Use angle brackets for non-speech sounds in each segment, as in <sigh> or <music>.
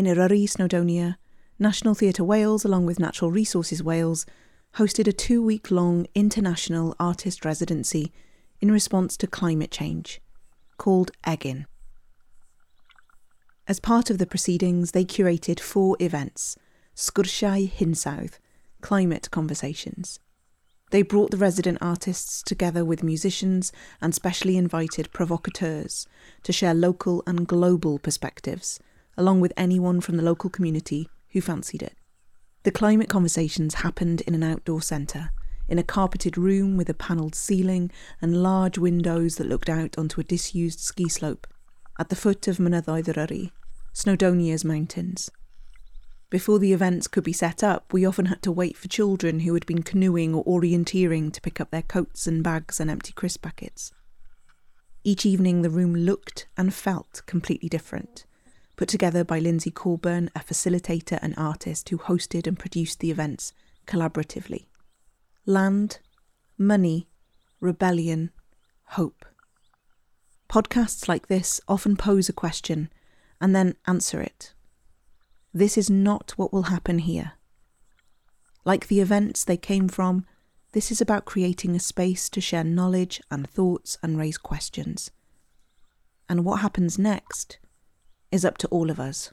In Eryri, Snowdonia, National Theatre Wales, along with Natural Resources Wales, hosted a two week long international artist residency in response to climate change, called Egin. As part of the proceedings, they curated four events Sgwrsiau Hinsawdd, Climate Conversations. They brought the resident artists together with musicians and specially invited provocateurs to share local and global perspectives, along with anyone from the local community who fancied it. The climate conversations happened in an outdoor centre, in a carpeted room with a panelled ceiling and large windows that looked out onto a disused ski slope at the foot of Mynyddoedd Snowdonia's mountains. Before the events could be set up, we often had to wait for children who had been canoeing or orienteering to pick up their coats and bags and empty crisp packets. Each evening, the room looked and felt completely different, put together by Lindsay Corburn, a facilitator and artist who hosted and produced the events collaboratively. Land, money, rebellion, hope. Podcasts like this often pose a question and then answer it this is not what will happen here. Like the events they came from, this is about creating a space to share knowledge and thoughts and raise questions. And what happens next is up to all of us.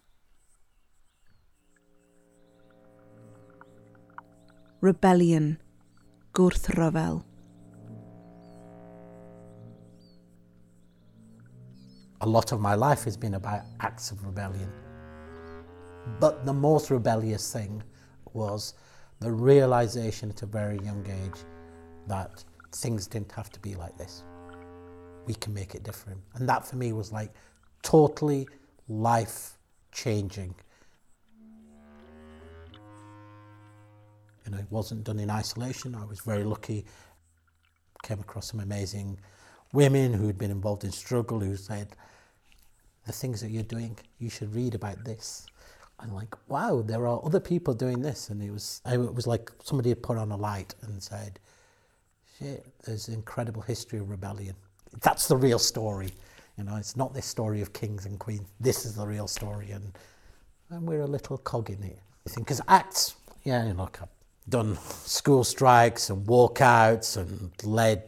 Rebellion, Gwrthryfel. A lot of my life has been about acts of rebellion. But the most rebellious thing was the realization at a very young age that things didn't have to be like this. We can make it different. And that for me was like totally life changing. You know, it wasn't done in isolation. I was very lucky. Came across some amazing women who had been involved in struggle who said, the things that you're doing, you should read about this. I'm like, wow, there are other people doing this. And it was, it was like somebody had put on a light and said, shit, there's incredible history of rebellion. That's the real story. You know, it's not this story of kings and queens. This is the real story. And, and we're a little cog in it. I think because acts, yeah, you know, look, I've done school strikes and walkouts and led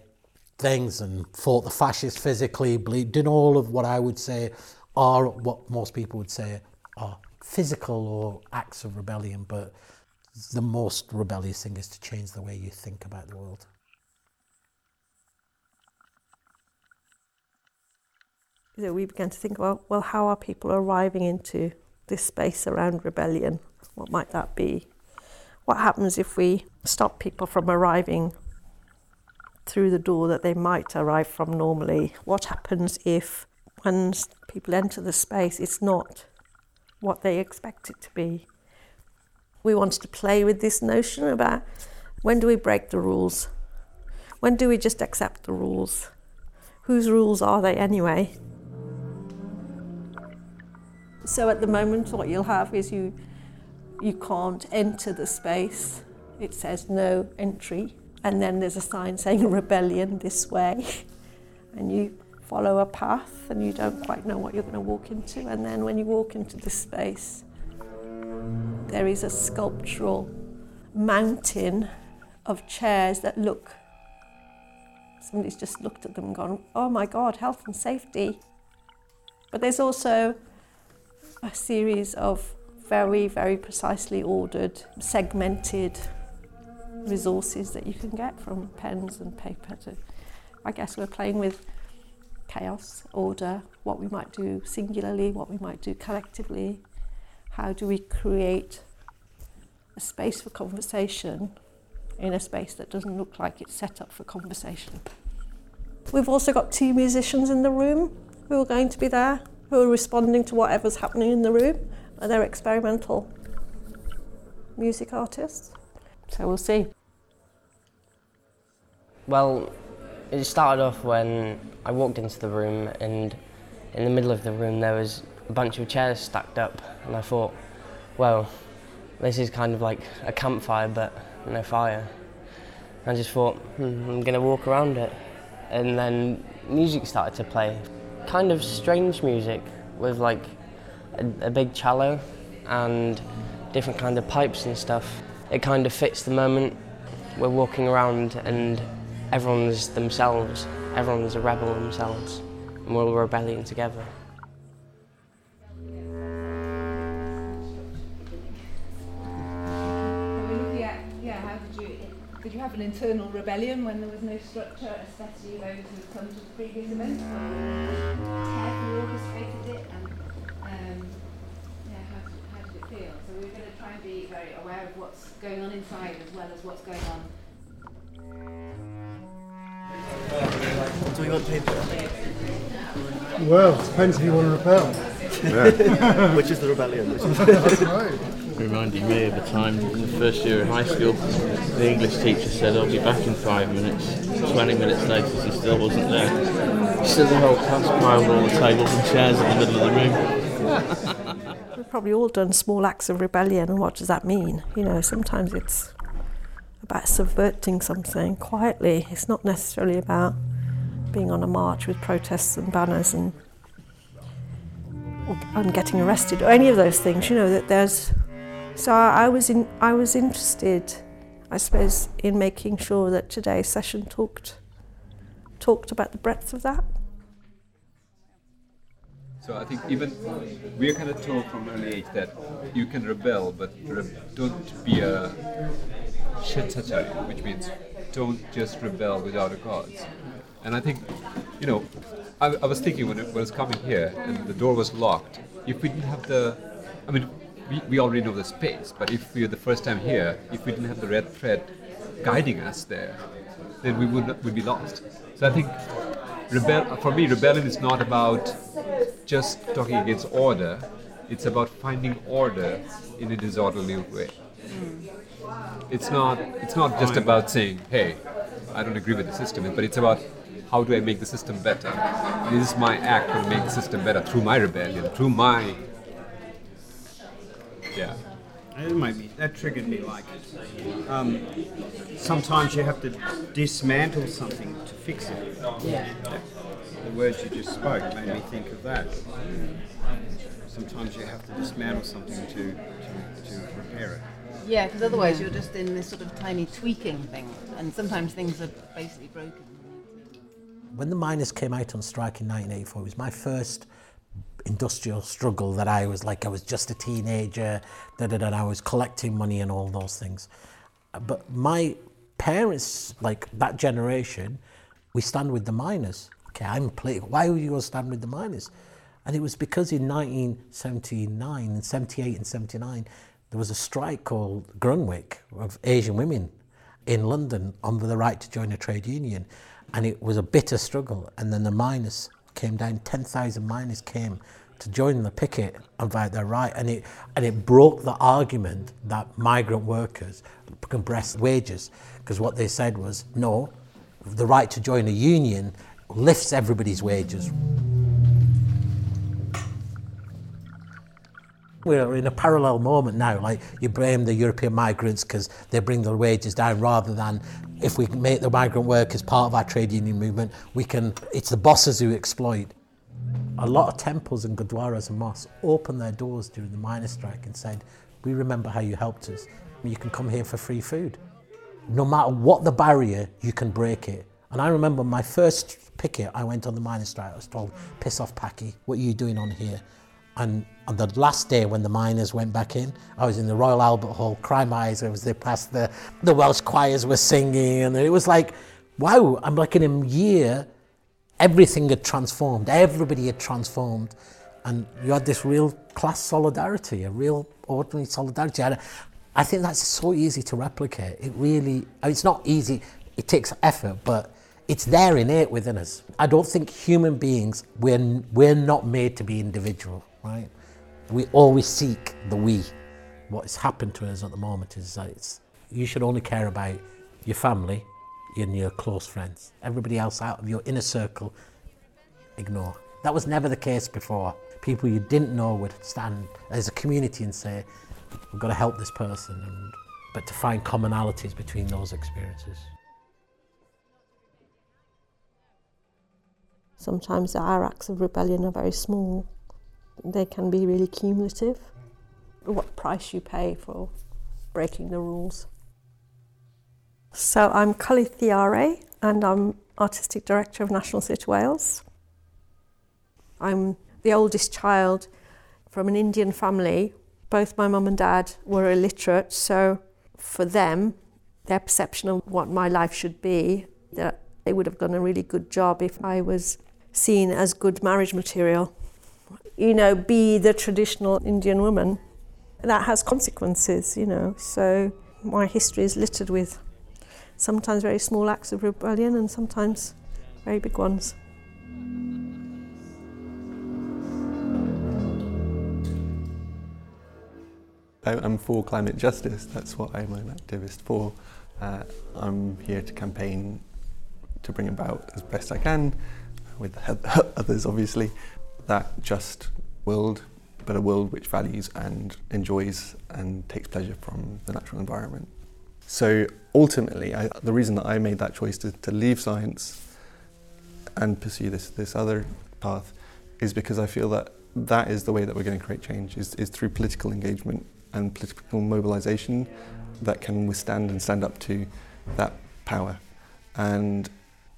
things and fought the fascists physically, did all of what I would say are what most people would say are physical or acts of rebellion, but the most rebellious thing is to change the way you think about the world. So we began to think about, well, how are people arriving into this space around rebellion? What might that be? What happens if we stop people from arriving through the door that they might arrive from normally? What happens if, when people enter the space, it's not what they expect it to be. We wanted to play with this notion about when do we break the rules? When do we just accept the rules? Whose rules are they anyway? So at the moment, what you'll have is you, you can't enter the space. It says no entry. And then there's a sign saying <laughs> rebellion this way. And you follow a path and you don't quite know what you're going to walk into. And then when you walk into this space, there is a sculptural mountain of chairs that look, somebody's just looked at them and gone, oh my God, health and safety. But there's also a series of very, very precisely ordered, segmented resources that you can get from pens and paper to, I guess we're playing with chaos, order, what we might do singularly, what we might do collectively. How do we create a space for conversation in a space that doesn't look like it's set up for conversation? We've also got two musicians in the room who are going to be there, who are responding to whatever's happening in the room. They're experimental music artists. So we'll see. Well, it started off when I walked into the room and in the middle of the room there was a bunch of chairs stacked up and I thought, well, this is kind of like a campfire but no fire. I just thought, hmm, I'm going to walk around it. And then music started to play. Kind of strange music with like a, a big cello and different kind of pipes and stuff. It kind of fits the moment. We're walking around and everyone's themselves. Everyone's a rebel themselves, and we're all rebelling together. Have an internal rebellion when there was no structure, especially those who've come to the previous event? Carefully orchestrated it and, um, yeah, how did, how did it feel? So we we're going to try and be very aware of what's going on inside as well as what's going on Do we want paper? Well, it depends who you want to rebel. <laughs> Which is the rebellion? Which is <laughs> That's right. Reminding me of a time in the first year of high school. The English teacher said, I'll be back in five minutes. 20 minutes later, she still wasn't there. She Still the whole class piled all the tables and chairs in the middle of the room. <laughs> We've probably all done small acts of rebellion, and what does that mean? You know, sometimes it's about subverting something quietly. It's not necessarily about being on a march with protests and banners and and getting arrested or any of those things. You know that there's. So I, was in. I was interested, I suppose, in making sure that today's session talked talked about the breadth of that. So I think even we are kind of told from early age that you can rebel, but re- don't be a shitachari, which means don't just rebel without a cause. And I think, you know, I, I was thinking when, it, when I was coming here and the door was locked, if we didn't have the, I mean, we, we already know the space, but if we are the first time here, if we didn't have the red thread guiding us there, then we would would be lost. So I think rebel for me rebellion is not about just talking against order. It's about finding order in a disorderly way. Hmm. It's not it's not just about saying hey i don't agree with the system but it's about how do i make the system better? This is my act to make the system better through my rebellion through my yeah It made me. That triggered me. Like, um, sometimes you have to dismantle something to fix it. Yeah. The words you just spoke made me think of that. Sometimes you have to dismantle something to to, to repair it. Yeah, because otherwise you're just in this sort of tiny tweaking thing, and sometimes things are basically broken. When the miners came out on strike in 1984, it was my first industrial struggle that I was like, I was just a teenager, da, I was collecting money and all those things. Uh, But my parents, like that generation, we stand with the miners. Okay, I'm playing. Why would you go stand with the miners? And it was because in 1979 and 78 and 79, there was a strike called Grunwick of Asian women in London on the right to join a trade union. And it was a bitter struggle. And then the miners came down, 10,000 miners came to join the picket and fight their right. And it, and it broke the argument that migrant workers breast wages. Because what they said was, no, the right to join a union lifts everybody's wages. We're in a parallel moment now. Like you blame the European migrants because they bring their wages down, rather than if we make the migrant workers part of our trade union movement, we can. It's the bosses who exploit. A lot of temples and gurdwaras and mosques opened their doors during the miners' strike and said, "We remember how you helped us. You can come here for free food. No matter what the barrier, you can break it." And I remember my first picket. I went on the miners' strike. I was told, "Piss off, Packy. What are you doing on here?" And on the last day when the miners went back in, I was in the Royal Albert Hall, crying my eyes. It was they past the the Welsh choirs were singing, and it was like, wow! I'm like in a year, everything had transformed. Everybody had transformed, and you had this real class solidarity, a real ordinary solidarity. And I think that's so easy to replicate. It really, I mean, it's not easy. It takes effort, but it's there innate within us. I don't think human beings we're we're not made to be individual, right? We always seek the we. What has happened to us at the moment is that it's, you should only care about your family and your close friends. Everybody else out of your inner circle, ignore. That was never the case before. People you didn't know would stand as a community and say, we've got to help this person, and, but to find commonalities between those experiences. Sometimes our acts of rebellion are very small. They can be really cumulative. what price you pay for breaking the rules. So I'm Kully Thiarai and I'm Artistic Director of National Theatre Wales. I'm the oldest child from an Indian family. Both my mum and dad were illiterate, so for them, their perception of what my life should be, that they would have done a really good job if I was seen as good marriage material. You know, be the traditional Indian woman. That has consequences, you know. So my history is littered with sometimes very small acts of rebellion and sometimes very big ones. I'm for climate justice. That's what I'm an activist for. Uh, I'm here to campaign to bring about as best I can, with <laughs> others obviously, that just world, but a world which values and enjoys and takes pleasure from the natural environment. So ultimately, I, the reason that I made that choice to, to leave science and pursue this, this other path is because I feel that that is the way that we're going to create change, is, is through political engagement and political mobilization that can withstand and stand up to that power. And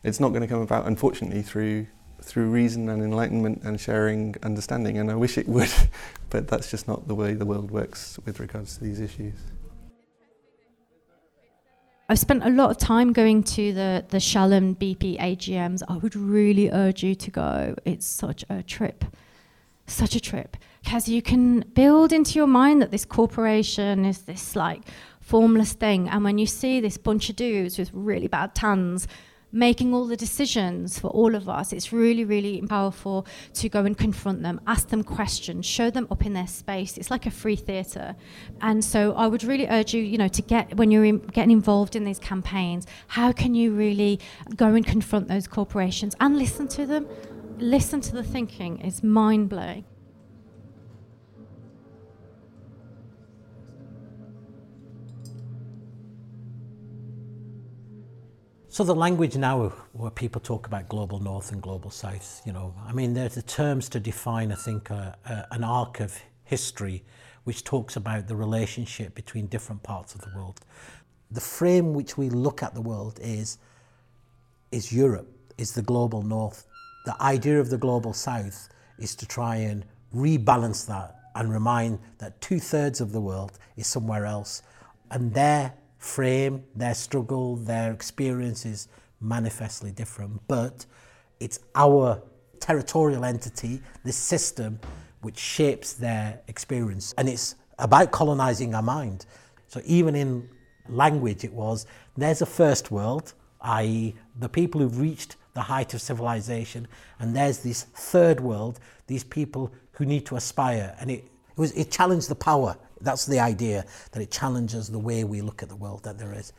it's not going to come about, unfortunately, through through reason and enlightenment and sharing understanding. And I wish it would, <laughs> but that's just not the way the world works with regards to these issues. I've spent a lot of time going to the the Shell and BP AGMs. I would really urge you to go. It's such a trip, such a trip because you can build into your mind that this corporation is this like formless thing. And when you see this bunch of dudes with really bad tans making all the decisions for all of us, it's really, really powerful to go and confront them, ask them questions, show them up in their space. It's like a free theatre. And so I would really urge you, you know, to get, when you're in, getting involved in these campaigns, how can you really go and confront those corporations and listen to them? Listen to the thinking. It's mind blowing. So the language now where people talk about global north and global south, you know, I mean, there's the terms to define, I think, uh, uh, an arc of history which talks about the relationship between different parts of the world. The frame which we look at the world is, is Europe, is the global north. The idea of the global south is to try and rebalance that and remind that two thirds of the world is somewhere else. And there frame, their struggle, their experience is manifestly different. But it's our territorial entity, this system, which shapes their experience. And it's about colonizing our mind. So even in language, it was there's a first world, i.e., the people who've reached the height of civilization, and there's this third world, these people who need to aspire. And it, was, it challenged the power that's the idea, that it challenges the way we look at the world, that there is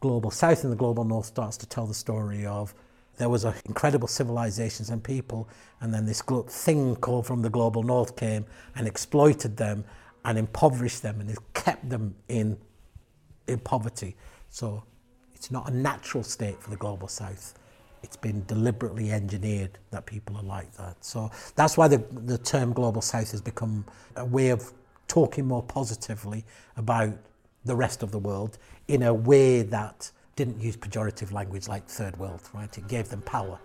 global south and the global north starts to tell the story of there was a incredible civilizations and people, and then this thing called from the global north came and exploited them and impoverished them and kept them in, in poverty. So it's not a natural state for the global south. It's been deliberately engineered that people are like that. So that's why the, the term global south has become a way of talking more positively about the rest of the world in a way that didn't use pejorative language like third world, right? It gave them power.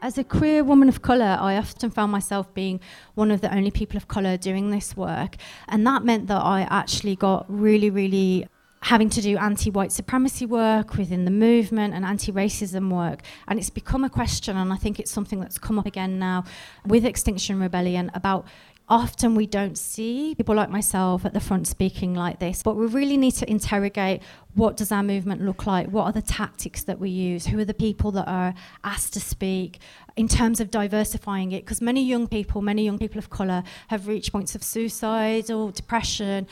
As a queer woman of colour, I often found myself being one of the only people of colour doing this work. And that meant that I actually got really, really having to do anti white supremacy work within the movement and anti racism work. And it's become a question, and I think it's something that's come up again now with Extinction Rebellion about often we don't see people like myself at the front speaking like this but we really need to interrogate what does our movement look like? What are the tactics that we use? Who are the people that are asked to speak in terms of diversifying it? Because many young people many young people of color have reached points of suicide or depression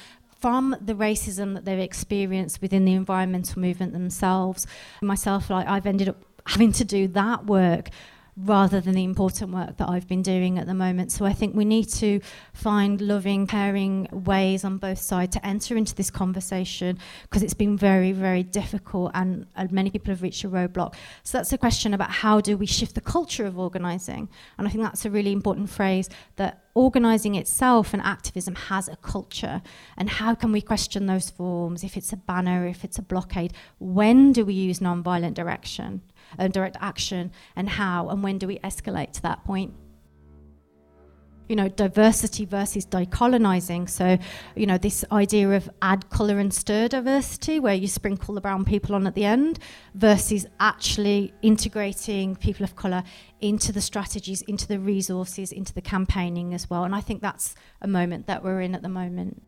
from the racism that they've experienced within the environmental movement themselves. Myself like I've ended up having to do that work rather than the important work that I've been doing at the moment. So I think we need to find loving, caring ways on both sides to enter into this conversation because it's been very, very difficult and, and many people have reached a roadblock. So that's a question about how do we shift the culture of organising. And I think that's a really important phrase that organising itself and activism has a culture. And how can we question those forms if it's a banner, if it's a blockade? When do we use non-violent direction? Uh, direct action and how and when do we escalate to that point? You know diversity versus decolonizing. So you know this idea of add color and stir diversity where you sprinkle the brown people on at the end versus actually integrating people of color into the strategies into the resources into the campaigning as well. And i think that's a moment that we're in at the moment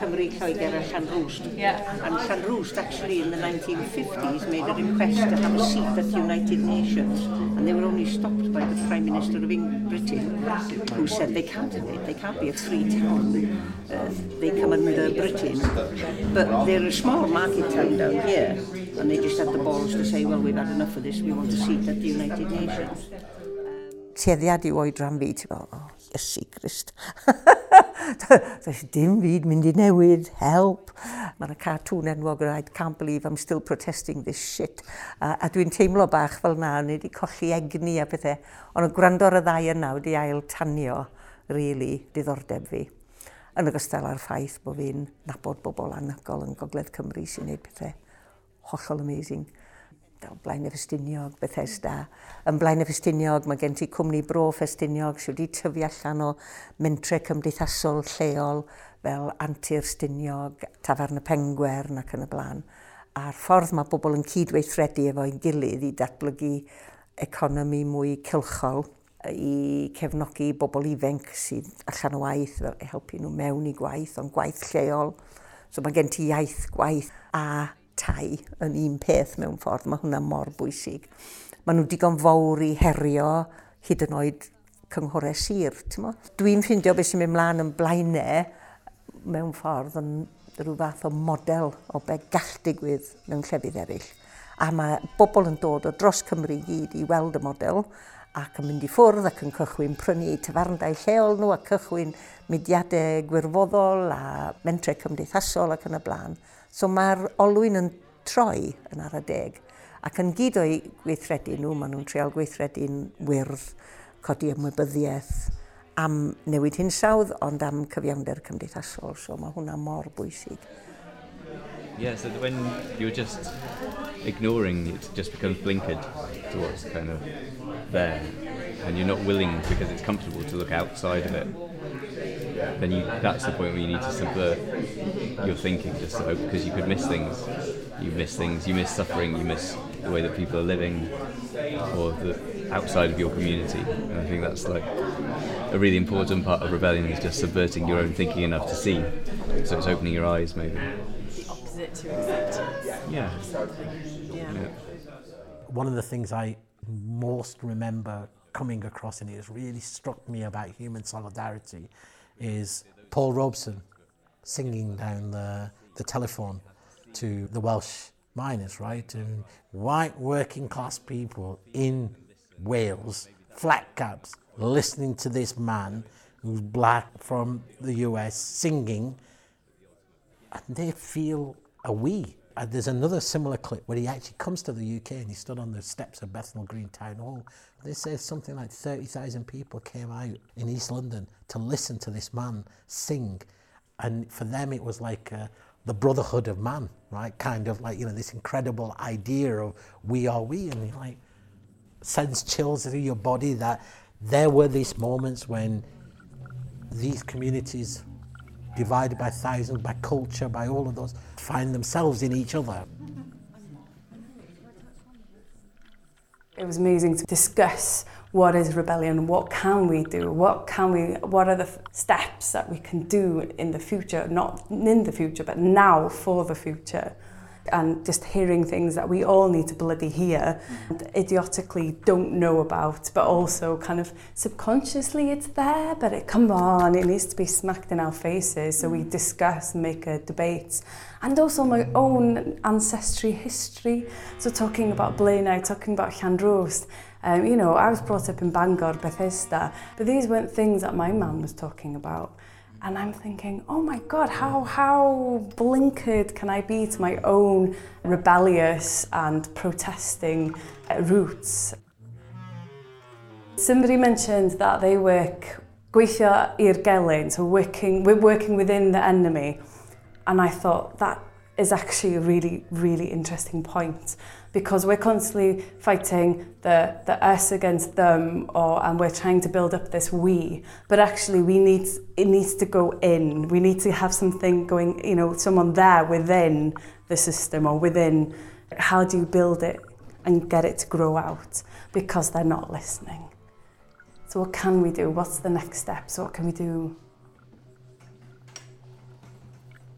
Cymru Lloegr and Llanrwst. Yeah. And Llanrwst actually in the 1950s made a request to have a seat at the United Nations and they were only stopped by the Prime Minister of England, Britain who said they can't have it, they can't be a free town. Uh, they come under Britain. But they're a small market town down here and they just had the balls to say, well, we've had enough of this, we want a seat at the United Nations. Tueddiad i oedran fi, ti'n meddwl, oh, Iesu Christ. <laughs> <laughs> Does dim byd mynd i newid, help. Mae'n yna cartŵn enwog yr I can't believe I'm still protesting this shit. A, a dwi'n teimlo bach fel na, ni wedi colli egni a pethau. Ond y gwrando ar y ddau yna wedi ail tanio, really, diddordeb fi. Yn ogystal â'r ffaith bod fi'n nabod bobl anygol yn Gogledd Cymru sy'n gwneud pethau hollol amazing o blaen y Festiniog, Bethesda. Yn blaen y Festiniog, mae gen ti cwmni bro Festiniog sydd wedi tyfu allan o mentre cymdeithasol lleol fel Antir Stiniog, Tafarn y Pengwern ac yn y blaen. A'r ffordd mae bobl yn cydweithredu efo'i gilydd i datblygu economi mwy cylchol i cefnogi bobl ifanc sydd allan o waith, helpu nhw mewn i gwaith, ond gwaith lleol. So mae gen ti iaith gwaith a tai yn un peth mewn ffordd, mae hwnna mor bwysig. Maen nhw digon fawr i herio hyd yn oed cynghorau sir. Dwi'n ffeindio beth sy'n mynd mlaen yn blaenau mewn ffordd yn rhyw fath o model o be gall digwydd mewn llefydd eraill. A mae bobl yn dod o dros Cymru i gyd i weld y model ac yn mynd i ffwrdd ac yn cychwyn prynu tafarndau lleol nhw a cychwyn mudiadau gwirfoddol a mentre cymdeithasol ac yn y blaen. So mae'r olwyn yn troi yn ar y deg. Ac yn gyd o'i gweithredu nhw, maen nhw'n treol gweithredu'n wyrdd, codi ymwybyddiaeth, am newid hinsawdd, ond am cyfiawnder cymdeithasol. So mae hwnna mor bwysig. Yeah, so when you're just ignoring, it just becomes blinkered to what's kind of there. And you're not willing, because it's comfortable, to look outside of it. Then you, that's the point where you need to subvert your thinking just so because you could miss things. You miss things. You miss suffering. You miss the way that people are living or the outside of your community. And I think that's like a really important part of rebellion is just subverting your own thinking enough to see. So it's opening your eyes maybe. Opposite to acceptance. Yeah. yeah. yeah. one of the things I most remember coming across and it has really struck me about human solidarity is Paul Robeson singing down the, the telephone to the Welsh miners, right? And white working class people in Wales, flat caps, listening to this man who's black from the US singing, and they feel a we. Uh, there's another similar clip where he actually comes to the UK and he stood on the steps of Bethnal Green Town Hall. They say something like 30,000 people came out in East London to listen to this man sing. And for them, it was like uh, the brotherhood of man, right? Kind of like, you know, this incredible idea of we are we. And you like, sends chills through your body that there were these moments when these communities divided by thousands, by culture, by all of those, find themselves in each other. It was amazing to discuss what is rebellion, what can we do, what can we, what are the steps that we can do in the future, not in the future, but now for the future. and just hearing things that we all need to bloody hear and idiotically don't know about but also kind of subconsciously it's there but it come on it needs to be smacked in our faces so we mm. discuss and make a debate. And also my own ancestry history. So talking about Blaenau talking about Llanrwst Um, you know, I was brought up in Bangor, Bethesda, but these weren't things that my mum was talking about. And I'm thinking, oh my God, how, how blinkered can I be to my own rebellious and protesting uh, roots? Somebody mentioned that they work gweithio i'r gelyn, so working, we're working within the enemy. And I thought, that is actually a really, really interesting point. Because we're constantly fighting the, the us against them or and we're trying to build up this we. But actually we need it needs to go in. We need to have something going you know someone there within the system or within how do you build it and get it to grow out? Because they're not listening. So what can we do? What's the next steps what can we do?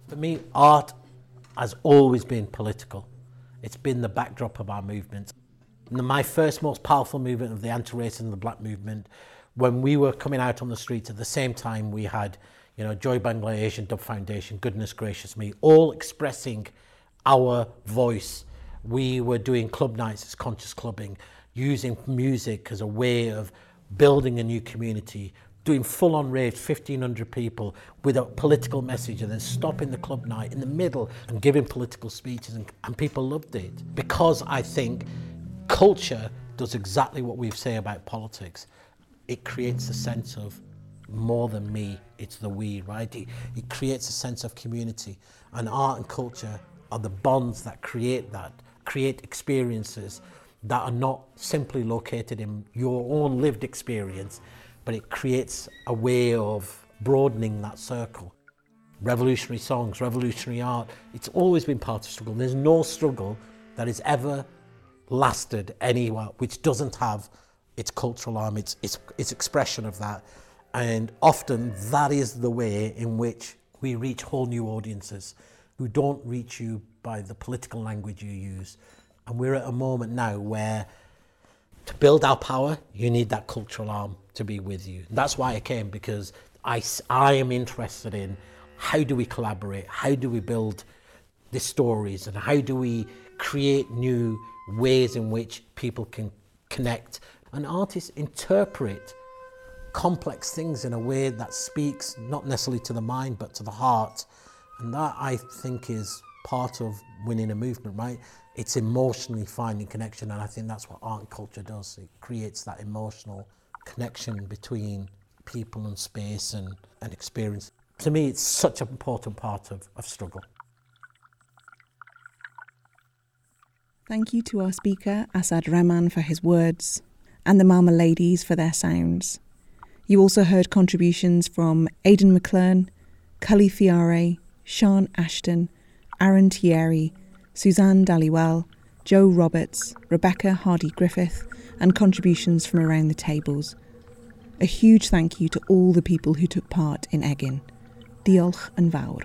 For me art has always been political It's been the backdrop of our movement. My first most powerful movement of the anti-racism and the black movement, when we were coming out on the streets at the same time we had, you know, Joy Bangladesh and Dub Foundation, Goodness Gracious Me, all expressing our voice. We were doing club nights as conscious clubbing, using music as a way of building a new community, doing full on raves, 1,500 people with a political message and then stopping the club night in the middle and giving political speeches and, and people loved it. Because I think culture does exactly what we say about politics. It creates a sense of more than me, it's the we, right? It, it creates a sense of community and art and culture are the bonds that create that, create experiences that are not simply located in your own lived experience, but it creates a way of broadening that circle. Revolutionary songs, revolutionary art, it's always been part of struggle. There's no struggle that has ever lasted anywhere which doesn't have its cultural arm, its, its, its expression of that. And often that is the way in which we reach whole new audiences who don't reach you by the political language you use. And we're at a moment now where to build our power, you need that cultural arm to be with you. That's why I came, because I, I am interested in how do we collaborate, how do we build the stories, and how do we create new ways in which people can connect. And artists interpret complex things in a way that speaks not necessarily to the mind but to the heart. And that I think is part of winning a movement, right? It's emotionally finding connection, and I think that's what art and culture does. It creates that emotional connection between people and space and, and experience. To me, it's such an important part of, of struggle. Thank you to our speaker, Asad Rahman, for his words, and the Malma ladies for their sounds. You also heard contributions from Aidan McClern, Kully Thiarai, Sean Ashton, Aaron Thierry, Suzanne Dallywell, Joe Roberts, Rebecca Hardy Griffith, and contributions from around the tables. A huge thank you to all the people who took part in Egin. Diolch and fawr.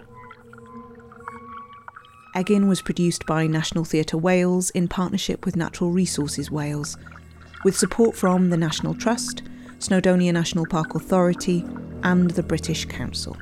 Egin was produced by National Theatre Wales in partnership with Natural Resources Wales, with support from the National Trust, Snowdonia National Park Authority, and the British Council.